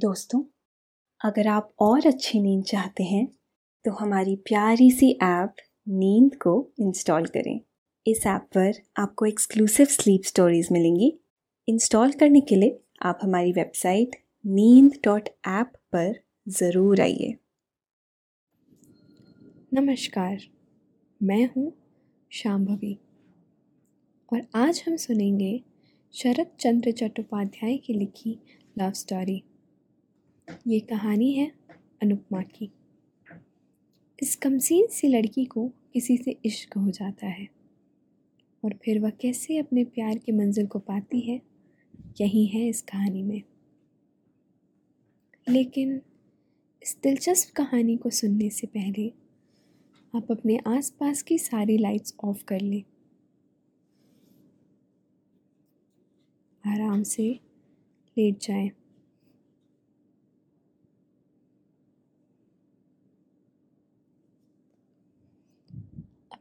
दोस्तों, अगर आप और अच्छी नींद चाहते हैं तो हमारी प्यारी सी ऐप नींद को इंस्टॉल करें। इस ऐप पर आपको एक्सक्लूसिव स्लीप स्टोरीज मिलेंगी। इंस्टॉल करने के लिए आप हमारी वेबसाइट नींद डॉट ऐप पर ज़रूर आइए। नमस्कार, मैं हूँ शाम्भवी और आज हम सुनेंगे शरद चंद्र चट्टोपाध्याय की लिखी लव स्टोरी। ये कहानी है अनुपमा की। इस कमसीन सी लड़की को किसी से इश्क हो जाता है। और फिर वह कैसे अपने प्यार की मंजिल को पाती है, यही है इस कहानी में। लेकिन इस दिलचस्प कहानी को सुनने से पहले आप अपने आसपास की सारी लाइट्स ऑफ़ कर लें। आराम से लेट जाएँ।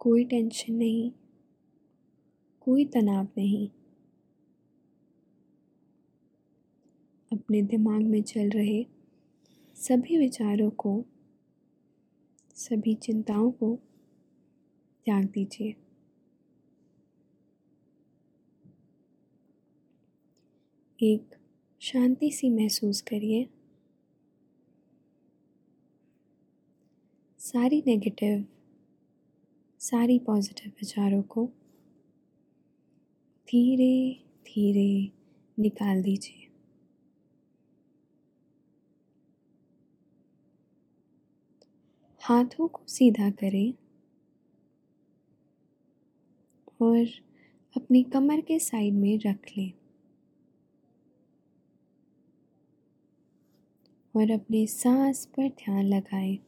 कोई टेंशन नहीं, कोई तनाव नहीं। अपने दिमाग में चल रहे सभी विचारों को, सभी चिंताओं को त्याग दीजिए। एक शांति सी महसूस करिए। सारी नेगेटिव सारी पॉजिटिव विचारों को धीरे धीरे निकाल दीजिए। हाथों को सीधा करें और अपनी कमर के साइड में रख लें। और अपने सांस पर ध्यान लगाएँ।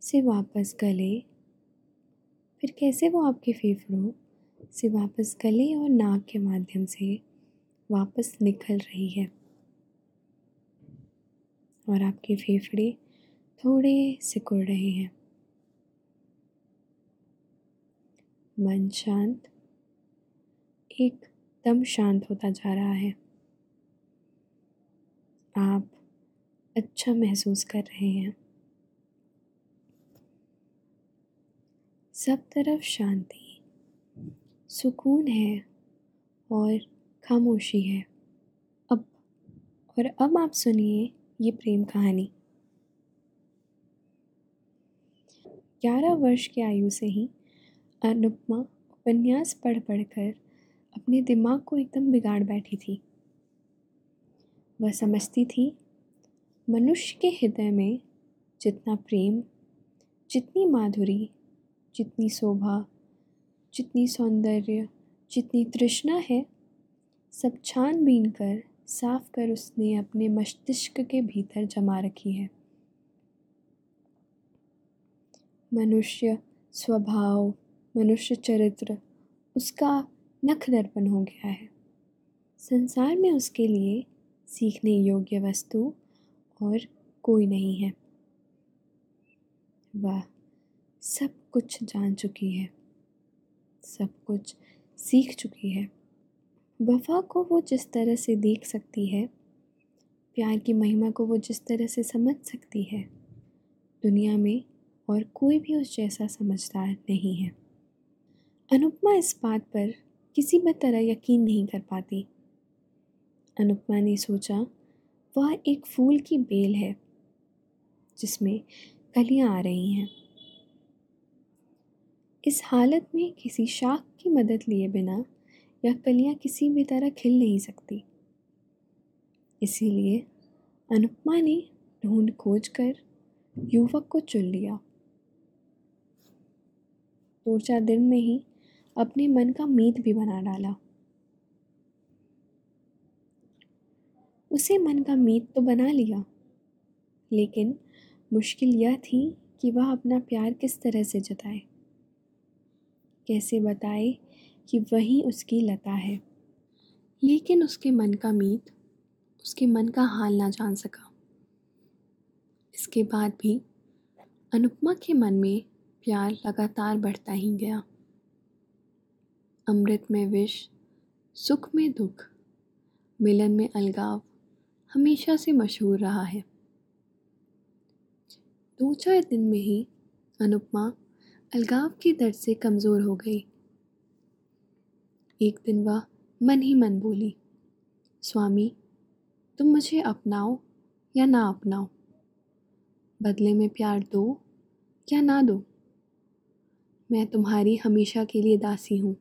से वापस गले। फिर कैसे वो आपके फेफड़ों से वापस गले और नाक के माध्यम से वापस निकल रही है? और आपके फेफड़े थोड़े सिकुड़ रहे हैं। मन शांत, एकदम शांत होता जा रहा है। आप अच्छा महसूस कर रहे हैं। सब तरफ़ शांति। सुकून है और खामोशी है। अब, और अब आप सुनिए ये प्रेम कहानी। ग्यारह वर्ष की आयु से ही अनुपमा उपन्यास पढ़ पढ़ कर अपने दिमाग को एकदम बिगाड़ बैठी थी। वह समझती थी, मनुष्य के हृदय में जितना प्रेम, जितनी माधुरी जितनी शोभा, जितनी सौंदर्य, जितनी तृष्णा है, सब छानबीन कर, साफ़ कर उसने अपने मस्तिष्क के भीतर जमा रखी है। मनुष्य स्वभाव, मनुष्य चरित्र, उसका नख दर्पण हो गया है। संसार में उसके लिए सीखने योग्य वस्तु और कोई नहीं है। वह। सब कुछ जान चुकी है। सब कुछ सीख चुकी है। वफा को वो जिस तरह से देख सकती है, प्यार की महिमा को वो जिस तरह से समझ सकती है, दुनिया में और कोई भी उस जैसा समझदार नहीं है। अनुपमा इस बात पर किसी भी तरह यकीन नहीं कर पाती। अनुपमा ने सोचा, वह एक फूल की बेल है, जिसमें कलियाँ आ रही हैं। इस हालत में किसी शाख की मदद लिए बिना यह कलियाँ किसी भी तरह खिल नहीं सकती। इसीलिए अनुपमा ने ढूंढ खोज कर युवक को चुन लिया। दो चार दिन में ही अपने मन का मीत भी बना डाला। उसे मन का मीत तो बना लिया, लेकिन मुश्किल यह थी कि वह अपना प्यार किस तरह से जताए। कैसे बताए कि वही उसकी लता है। लेकिन उसके मन का मीत, उसके मन का हाल ना जान सका। इसके बाद भी अनुपमा के मन में प्यार लगातार बढ़ता ही गया। अमृत में विष, सुख में दुख, मिलन में अलगाव हमेशा से मशहूर रहा है। दो चार दिन में ही अनुपमा अलगाव की दर्द से कमज़ोर हो गई। एक दिन वह मन ही मन बोली, स्वामी, तुम मुझे अपनाओ या ना अपनाओ? बदले में प्यार दो या ना दो? मैं तुम्हारी हमेशा के लिए दासी हूँ।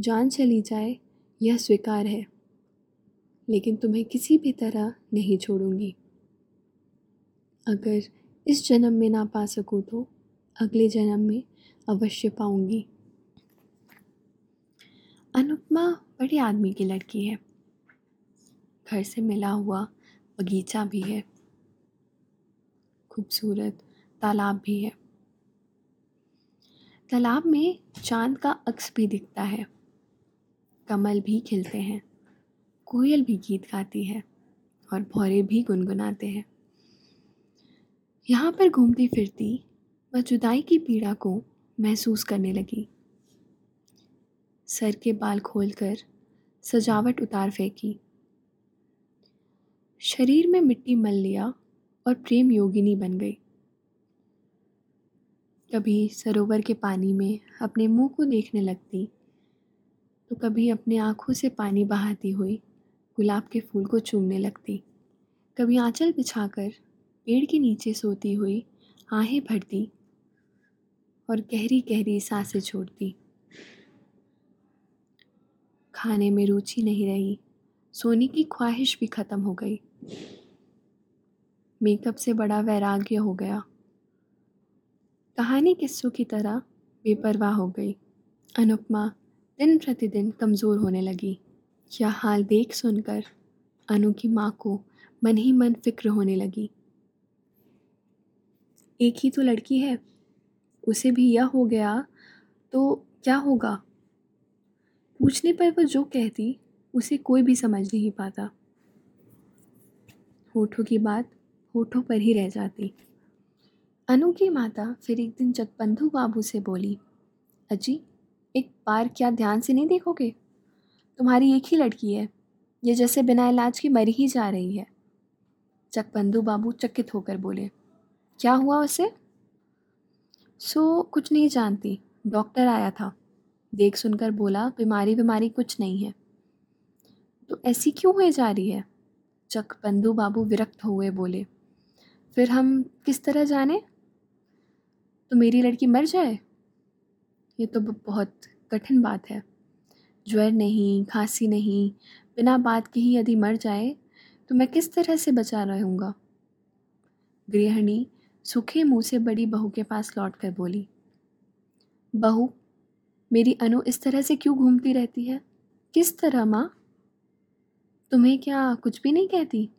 जान चली जाए, यह स्वीकार है। लेकिन तुम्हें किसी भी तरह नहीं छोड़ूँगी। अगर इस जन्म में ना पा सकूँ तो अगले जन्म में अवश्य पाऊँगी। अनुपमा बड़े आदमी की लड़की है। घर से मिला हुआ बगीचा भी है। खूबसूरत तालाब भी है। तालाब में चाँद का अक्स भी दिखता है। कमल भी खिलते हैं। कोयल भी गीत गाती है और भौरे भी गुनगुनाते हैं। यहाँ पर घूमती फिरती वह जुदाई की पीड़ा को महसूस करने लगी। सर के बाल खोलकर सजावट उतार फेंकी। शरीर में मिट्टी मल लिया और प्रेम योगिनी बन गई। कभी सरोवर के पानी में अपने मुँह को देखने लगती तो कभी अपने आँखों से पानी बहाती हुई गुलाब के फूल को चूमने लगती। कभी आंचल बिछाकर पेड़ के नीचे सोती हुई आहें भरती और गहरी गहरी साँसें छोड़ती। खाने में रुचि नहीं रही। सोने की ख्वाहिश भी ख़त्म हो गई। मेकअप से बड़ा वैराग्य हो गया। कहानी किस्सों की तरह बेपरवाह हो गई। अनुपमा दिन प्रतिदिन कमज़ोर होने लगी। यह हाल देख सुनकर अनु की माँ को मन ही मन फ़िक्र होने लगी। एक ही तो लड़की है। उसे भी यह हो गया तो क्या होगा? पूछने पर वह जो कहती, उसे कोई भी समझ नहीं पाता। होठों की बात होठों पर ही रह जाती। अनु की माता फिर एक दिन जगबंधु बाबू से बोली, अजी, एक बार क्या ध्यान से नहीं देखोगे? तुम्हारी एक ही लड़की है, ये जैसे बिना इलाज की मरी ही जा रही है। जगबंधु बाबू चकित होकर बोले, क्या हुआ उसे? सो, कुछ नहीं जानती। डॉक्टर आया था। देख सुनकर बोला, बीमारी बीमारी कुछ नहीं है। तो ऐसी क्यों हुए जा रही है? चक बंधु बाबू विरक्त हुए बोले। फिर हम किस तरह जाने? तो मेरी लड़की मर जाए? ये तो बहुत कठिन बात है। ज्वर नहीं, खांसी नहीं, बिना बात के ही यदि मर जाए तो मैं किस तरह से बचा रहूँगा? गृहिणी सूखे मुँह से बड़ी बहू के पास लौट कर बोली, बहू, मेरी अनु इस तरह से क्यों घूमती रहती है? किस तरह, माँ? तुम्हें क्या कुछ भी नहीं कहती?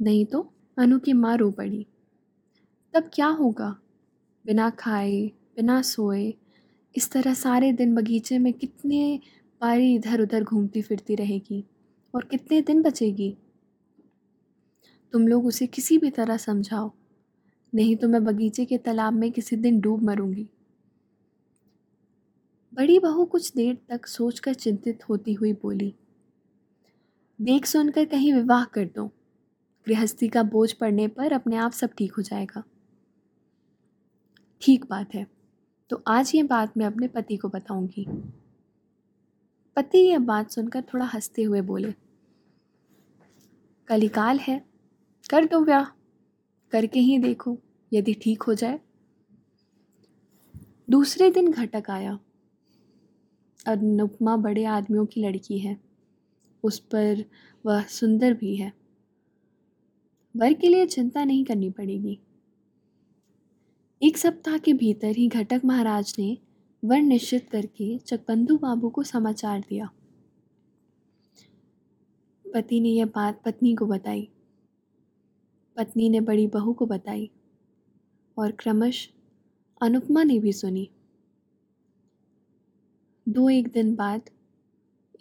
नहीं तो अनु की माँ रो पड़ी। तब क्या होगा? बिना खाए, बिना सोए, इस तरह सारे दिन बगीचे में कितने बारी इधर उधर घूमती फिरती रहेगी और कितने दिन बचेगी? तुम लोग उसे किसी भी तरह समझाओ। नहीं तो मैं बगीचे के तालाब में किसी दिन डूब मरूँगी। बड़ी बहू कुछ देर तक सोचकर चिंतित होती हुई बोली, देख सुनकर कहीं विवाह कर दो। गृहस्थी का बोझ पड़ने पर अपने आप सब ठीक हो जाएगा। ठीक बात है तो आज ये बात मैं अपने पति को बताऊँगी। पति यह बात सुनकर थोड़ा हँसते हुए बोले, कलिकाल है, कर दो ब्याह करके ही देखो, यदि ठीक हो जाए। दूसरे दिन घटक आया। अनुपमा बड़े आदमियों की लड़की है। उस पर वह सुंदर भी है। वर के लिए चिंता नहीं करनी पड़ेगी। एक सप्ताह के भीतर ही घटक महाराज ने वर निश्चित करके चकबंधु बाबू को समाचार दिया। पति ने यह बात पत्नी को बताई। पत्नी ने बड़ी बहू को बताई और क्रमश अनुपमा ने भी सुनी। दो एक दिन बाद,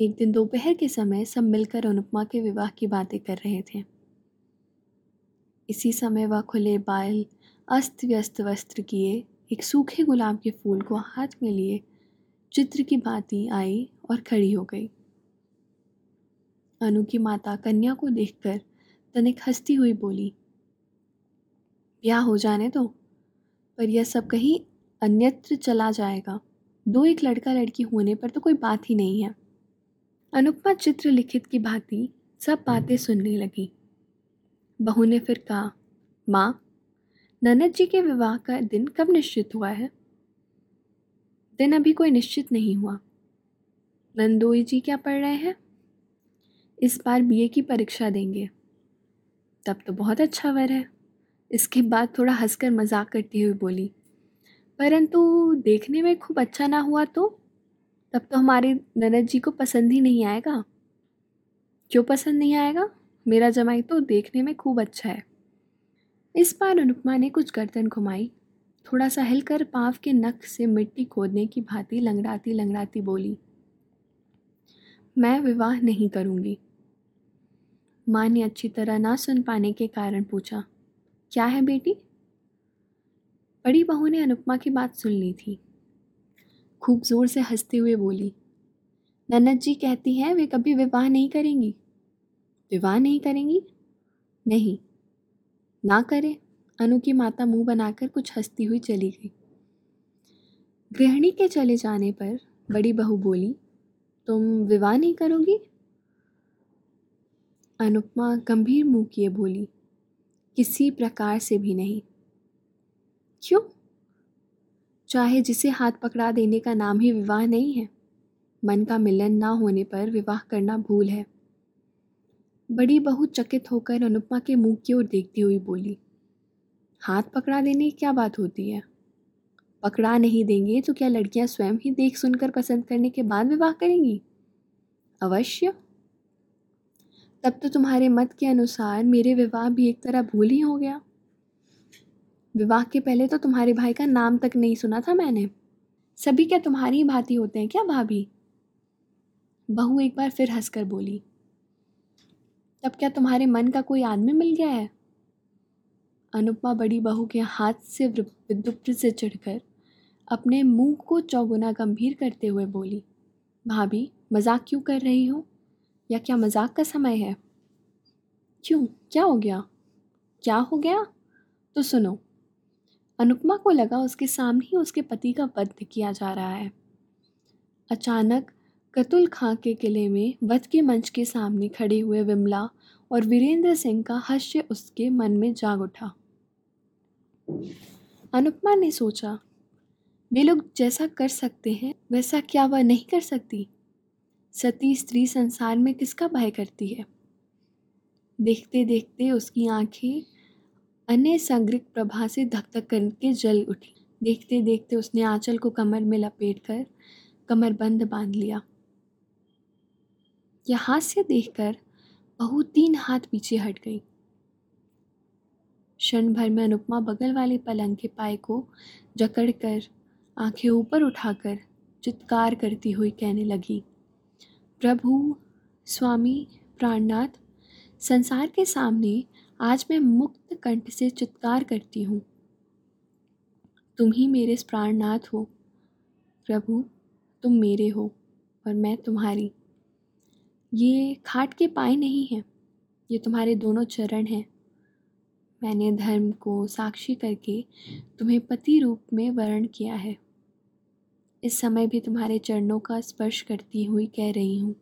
एक दिन दोपहर के समय सब मिलकर अनुपमा के विवाह की बातें कर रहे थे। इसी समय वह खुले बाल अस्त व्यस्त वस्त्र किए, एक सूखे गुलाब के फूल को हाथ में लिए, चित्र की भांति आई और खड़ी हो गई। अनु की माता कन्या को देखकर तनिक हंसती हुई बोली ब्याह हो जाने दो। पर यह सब कहीं अन्यत्र चला जाएगा। दो एक लड़का लड़की होने पर तो कोई बात ही नहीं है। अनुपमा चित्र लिखित की भांति सब बातें सुनने लगी। बहू ने फिर कहा, माँ, ननद जी के विवाह का दिन कब निश्चित हुआ है? दिन अभी कोई निश्चित नहीं हुआ। नंदोई जी क्या पढ़ रहे हैं? इस बार बीए की परीक्षा देंगे। तब तो बहुत अच्छा वर है। इसके बाद थोड़ा हंसकर मज़ाक करती हुई बोली, परंतु देखने में खूब अच्छा ना हुआ तो? तब तो हमारे ननद जी को पसंद ही नहीं आएगा। क्यों पसंद नहीं आएगा? मेरा जमाई तो देखने में खूब अच्छा है। इस बार अनुपमा ने कुछ गर्दन घुमाई थोड़ा सा हिलकर पाँव के नख से मिट्टी खोदने की भांति लंगड़ाती लंगड़ाती बोली, मैं विवाह नहीं करूँगी। माँ ने अच्छी तरह ना सुन पाने के कारण पूछा क्या है बेटी? बड़ी बहू ने अनुपमा की बात सुन ली थी। खूब ज़ोर से हँसते हुए बोली, ननद जी कहती हैं, वे कभी विवाह नहीं करेंगी। विवाह नहीं करेंगी? नहीं। ना करे। अनु की माता मुँह बनाकर कुछ हंसती हुई चली गई। गृहिणी के चले जाने पर बड़ी बहू बोली, तुम विवाह नहीं करोगी? अनुपमा गंभीर मुँह किए बोली किसी प्रकार से भी नहीं। क्यों? चाहे जिसे हाथ पकड़ा देने का नाम ही विवाह नहीं है। मन का मिलन ना होने पर विवाह करना भूल है। बड़ी बहू चकित होकर अनुपमा के मुँह की ओर देखती हुई बोली, हाथ पकड़ा देने की क्या बात होती है? पकड़ा नहीं देंगे तो क्या लड़कियाँ स्वयं ही देख सुनकर पसंद करने के बाद विवाह करेंगी? अवश्य। तब तो तुम्हारे मत के अनुसार मेरे विवाह भी एक तरह भूल ही हो गया। विवाह के पहले तो तुम्हारे भाई का नाम तक नहीं सुना था मैंने। सभी क्या तुम्हारी ही भांति होते हैं क्या भाभी? बहू एक बार फिर हंसकर बोली, तब क्या तुम्हारे मन का कोई आदमी मिल गया है? अनुपमा बड़ी बहू के हाथ से विद्युप्त से चढ़कर अपने मुँह को चौगुना गंभीर करते हुए बोली, भाभी, मज़ाक क्यों कर रही हो? या क्या मज़ाक का समय है? क्यों? क्या हो गया? क्या हो गया? तो सुनो। अनुपमा को लगा उसके सामने ही उसके पति का वध किया जा रहा है। अचानक कतुल खां के किले में वध के मंच के सामने खड़े हुए विमला और वीरेंद्र सिंह का हास्य उसके मन में जाग उठा। अनुपमा ने सोचा, वे लोग जैसा कर सकते हैं, वैसा क्या वह नहीं कर सकती? सती स्त्री संसार में किसका भय करती है? देखते देखते उसकी आँखें अन्य संग्रिक प्रभा से धक धक करके जल उठी। देखते देखते उसने आंचल को कमर में लपेट कर कमर बंद बाँध लिया। यह हास्य देखकर बहू तीन हाथ पीछे हट गई। क्षण भर में अनुपमा बगल वाले पलंग के पाए को जकड़ कर आँखें ऊपर उठाकर चित्कार करती हुई कहने लगी प्रभु, स्वामी, प्राणनाथ, संसार के सामने आज मैं मुक्त कंठ से चित्कार करती हूँ। तुम ही मेरे प्राणनाथ हो। प्रभु, तुम मेरे हो और मैं तुम्हारी। ये खाट के पाए नहीं हैं। ये तुम्हारे दोनों चरण हैं। मैंने धर्म को साक्षी करके तुम्हें पति रूप में वर्ण किया है। इस समय भी तुम्हारे चरणों का स्पर्श करती हुई कह रही हूँ।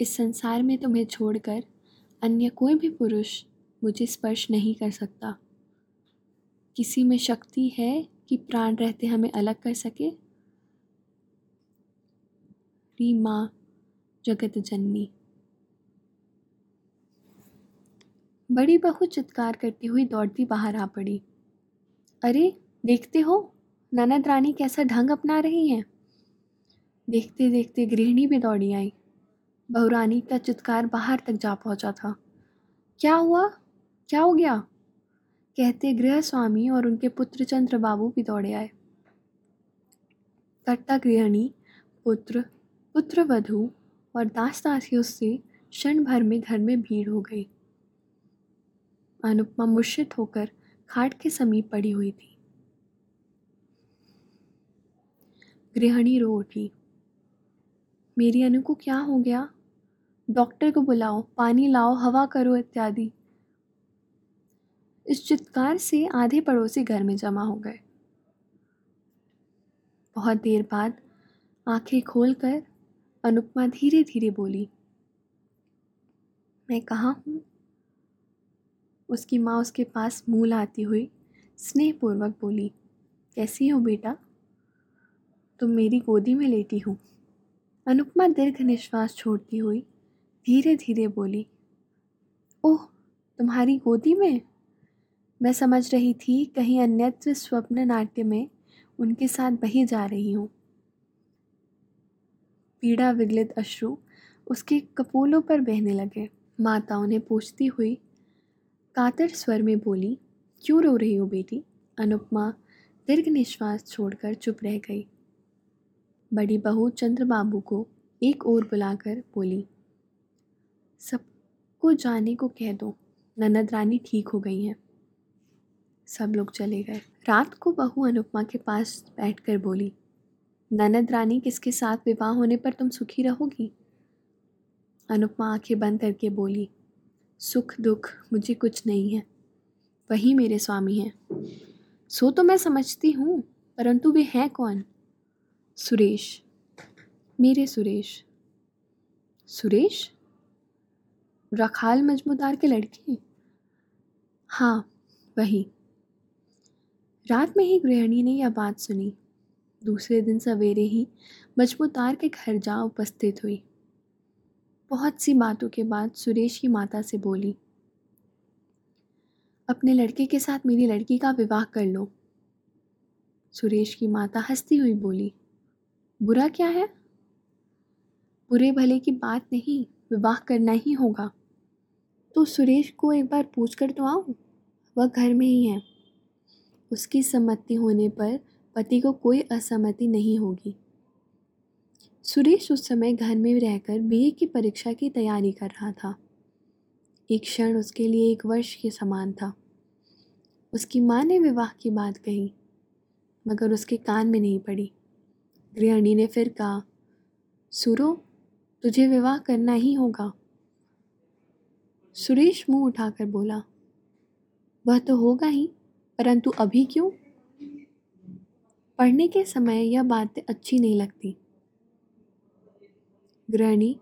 इस संसार में तुम्हें छोड़कर अन्य कोई भी पुरुष मुझे स्पर्श नहीं कर सकता। किसी में शक्ति है कि प्राण रहते हमें अलग कर सके? री माँ जगत जननी बड़ी बहू चित्कार करती हुई दौड़ती बाहर आ पड़ी। अरे, देखते हो? ननद रानी कैसा ढंग अपना रही हैं? देखते देखते गृहिणी भी दौड़ी आई। बहुरानी का चित्कार बाहर तक जा पहुँचा था। क्या हुआ? क्या हो गया? कहते गृह स्वामी और उनके पुत्र चंद्र बाबू भी दौड़े आए। कर्ता गृहिणी, पुत्र पुत्र वधु और दास दासियों से क्षण भर में घर में भीड़ हो गई। अनुपमा मुश्रित होकर खाट के समीप पड़ी हुई थी। गृहिणी रो उठी। मेरी अनु को क्या हो गया? डॉक्टर को बुलाओ, पानी लाओ, हवा करो इत्यादि। इस चित्कार से आधे पड़ोसी घर में जमा हो गए। बहुत देर बाद आँखें खोलकर अनुपमा धीरे धीरे बोली, मैं कहाँ हूँ? उसकी माँ उसके पास मुँह लाती हुई स्नेहपूर्वक बोली, कैसी हो बेटा? तुम मेरी गोदी में लेटी हूँ। अनुपमा दीर्घ निश्वास छोड़ती हुई धीरे धीरे बोली, ओह, तुम्हारी गोदी में? मैं समझ रही थी कहीं अन्यत्र स्वप्न नाट्य में उनके साथ बही जा रही हूँ। पीड़ा विगलित अश्रु उसके कपोलों पर बहने लगे। माता उन्हें पूछती हुई कातर स्वर में बोली, क्यों रो रही हो बेटी? अनुपमा दीर्घ निश्वास छोड़कर चुप रह गई। बड़ी बहू चंद्र बाबू को एक ओर बुलाकर बोली, सबको जाने को कह दो, ननद रानी ठीक हो गई हैं। सब लोग चले गए। रात को बहू अनुपमा के पास बैठकर बोली, ननद रानी किसके साथ विवाह होने पर तुम सुखी रहोगी? अनुपमा आँखें बंद करके बोली, सुख दुख मुझे कुछ नहीं है, वही मेरे स्वामी हैं। सो तो मैं समझती हूँ, परंतु वे हैं कौन? सुरेश। मेरे सुरेश। सुरेश? रखाल मजमूदार के लड़के? हाँ वही। रात में ही गृहिणी ने यह बात सुनी। दूसरे दिन सवेरे ही मजमूदार के घर जा उपस्थित हुई। बहुत सी बातों के बाद सुरेश की माता से बोली, अपने लड़के के साथ मेरी लड़की का विवाह कर लो। सुरेश की माता हंसती हुई बोली बुरा क्या है? बुरे भले की बात नहीं, विवाह करना ही होगा। तो सुरेश को एक बार पूछ कर तो आओ, वह घर में ही है। उसकी सम्मति होने पर पति को कोई असहमति नहीं होगी। सुरेश उस समय घर में रहकर बीए की परीक्षा की तैयारी कर रहा था। एक क्षण उसके लिए एक वर्ष के समान था। उसकी माँ ने विवाह की बात कही, मगर उसके कान में नहीं पड़ी। गृहिणी ने फिर कहा, सुरो, तुझे विवाह करना ही होगा। सुरेश मुँह उठाकर बोला, वह तो होगा ही, परंतु अभी क्यों? पढ़ने के समय यह बातें अच्छी नहीं लगती। गृहिणी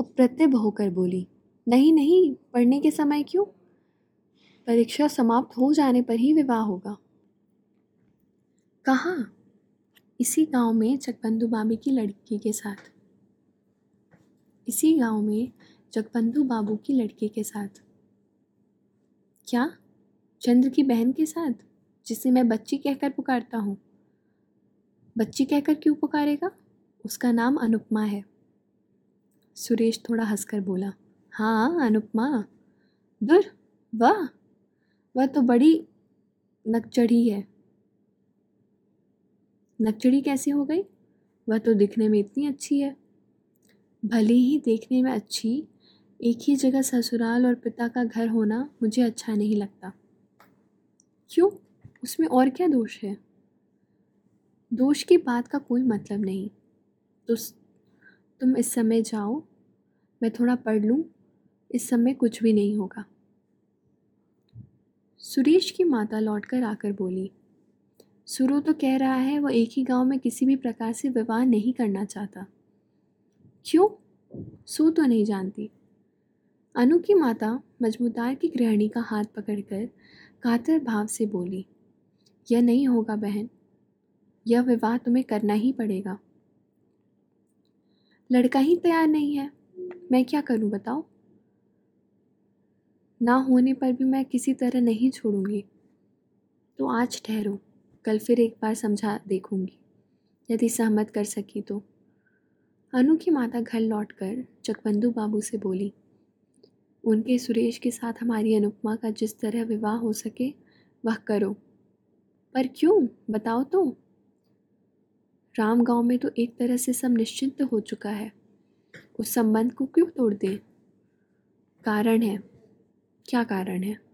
अप्रतिभ होकर बोली, नहीं नहीं, पढ़ने के समय क्यों? परीक्षा समाप्त हो जाने पर ही विवाह होगा। कहाँ? इसी गाँव में जगबंधु बाबी की लड़की के साथ। इसी गाँव में जगबंधु बाबू की लड़के के साथ। क्या? चंद्र की बहन के साथ, जिसे मैं बच्ची कहकर पुकारता हूँ? बच्ची कहकर क्यों पुकारेगा? उसका नाम अनुपमा है। सुरेश थोड़ा हंसकर बोला हाँ अनुपमा। दुर, वाह, वह तो बड़ी नकचढ़ी है। नकचड़ी कैसी हो गई? वह तो दिखने में इतनी अच्छी है। भले ही देखने में अच्छी, एक ही जगह ससुराल और पिता का घर होना मुझे अच्छा नहीं लगता। क्यों? उसमें और क्या दोष है? दोष की बात का कोई मतलब नहीं। तो तुम इस समय जाओ, मैं थोड़ा पढ़ लूँ, इस समय कुछ भी नहीं होगा। सुरेश की माता लौटकर आकर बोली सुरु तो कह रहा है, वो एक ही गाँव में किसी भी प्रकार से विवाह नहीं करना चाहता। क्यों? सू तो नहीं जानती। अनु की माता मजमूदार की गृहिणी का हाथ पकड़कर कातर भाव से बोली, यह नहीं होगा बहन, यह विवाह तुम्हें करना ही पड़ेगा। लड़का ही तैयार नहीं है, मैं क्या करूँ बताओ? ना होने पर भी मैं किसी तरह नहीं छोड़ूँगी। तो आज ठहरो। कल फिर एक बार समझा देखूँगी। यदि सहमत कर सकी तो। अनु की माता घर लौटकर चकबंदू बाबू से बोली, उनके सुरेश के साथ हमारी अनुपमा का जिस तरह विवाह हो सके, वह करो। पर क्यों? बताओ तो। राम गाँव में तो एक तरह से सब निश्चिंत हो चुका है। उस संबंध को क्यों तोड़ दें? कारण है। क्या कारण है?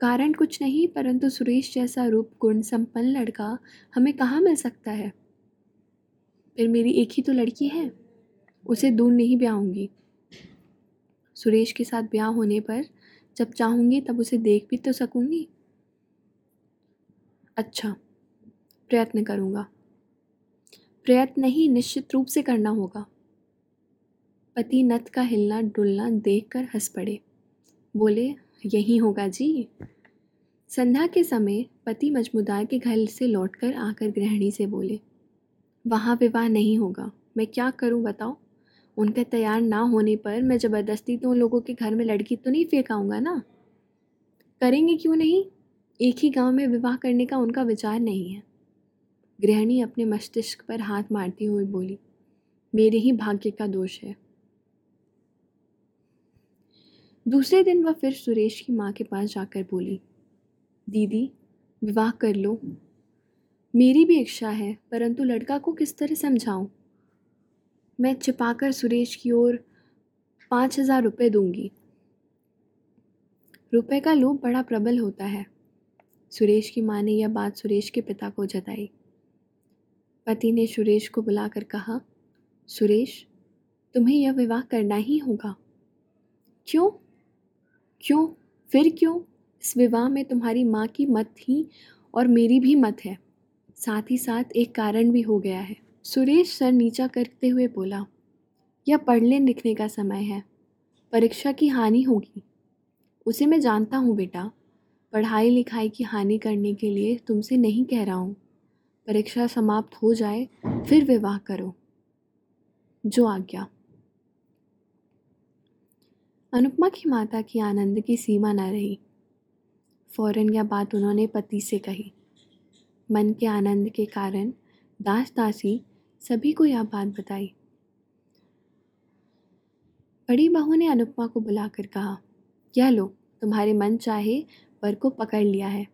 कारण कुछ नहीं, परंतु सुरेश जैसा रूप, गुण, संपन्न लड़का हमें कहाँ मिल सकता है? फिर मेरी एक ही तो लड़की है। उसे दूर नहीं ब्याहूँगी। सुरेश के साथ ब्याह होने पर जब चाहूँगी, तब उसे देख भी तो सकूँगी। अच्छा प्रयत्न करूँगा। प्रयत्न नहीं निश्चित रूप से करना होगा। पति नत का हिलना डुलना देखकर हंस पड़े। बोले यही होगा जी। संध्या के समय पति मजमूदार के घर से लौटकर आकर गृहिणी से बोले, वहाँ विवाह नहीं होगा। मैं क्या करूँ बताओ? उनके तैयार ना होने पर मैं ज़बरदस्ती तो उन लोगों के घर में लड़की तो नहीं फेंकाऊँगा ना? करेंगे क्यों नहीं? एक ही गाँव में विवाह करने का उनका विचार नहीं है। गृहिणी अपने मस्तिष्क पर हाथ मारती हुई बोली, मेरे ही भाग्य का दोष है। दूसरे दिन वह फिर सुरेश की माँ के पास जाकर बोली, दीदी, विवाह कर लो। मेरी भी इच्छा है, परंतु लड़का को किस तरह समझाऊं? मैं छिपाकर सुरेश की ओर पाँच हज़ार रुपये दूँगी। रुपए का लोभ बड़ा प्रबल होता है। सुरेश की माँ ने यह बात सुरेश के पिता को जताई। पति ने सुरेश को बुलाकर कहा, सुरेश, तुम्हें यह विवाह करना ही होगा। क्यों? क्यों? फिर क्यों? इस विवाह में तुम्हारी माँ की मत थी और मेरी भी मत है। साथ ही साथ एक कारण भी हो गया है। सुरेश सर नीचा करते हुए बोला, यह पढ़ने लिखने का समय है। परीक्षा की हानि होगी। उसे मैं जानता हूँ बेटा। पढ़ाई लिखाई की हानि करने के लिए तुमसे नहीं कह रहा हूँ। परीक्षा समाप्त हो जाए, फिर विवाह करो। जो आज्ञा। अनुपमा की माता की आनंद की सीमा न रही। फ़ौरन यह बात उन्होंने पति से कही। मन के आनंद के कारण दास दासी सभी को यह बात बताई। बड़ी बहू ने अनुपमा को बुलाकर कहा क्या लो, तुम्हारे मन चाहे, वर को पकड़ लिया है।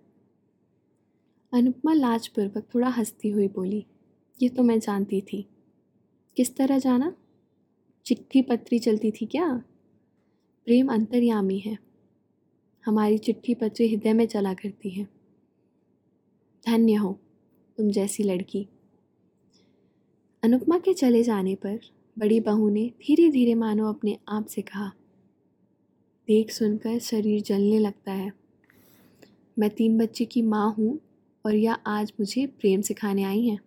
अनुपमा लाजपूर्वक थोड़ा हंसती हुई बोली, ये तो मैं जानती थी। किस तरह जाना? चिट्ठी पत्री चलती थी क्या? प्रेम अंतर्यामी है। हमारी चिट्ठी पत्री हृदय में चला करती है। धन्य हो तुम जैसी लड़की। अनुपमा के चले जाने पर बड़ी बहू ने धीरे धीरे मानो अपने आप से कहा, देख सुनकर शरीर जलने लगता है। मैं तीन बच्चे की माँ हूँ और यह आज मुझे प्रेम सिखाने आई हैं।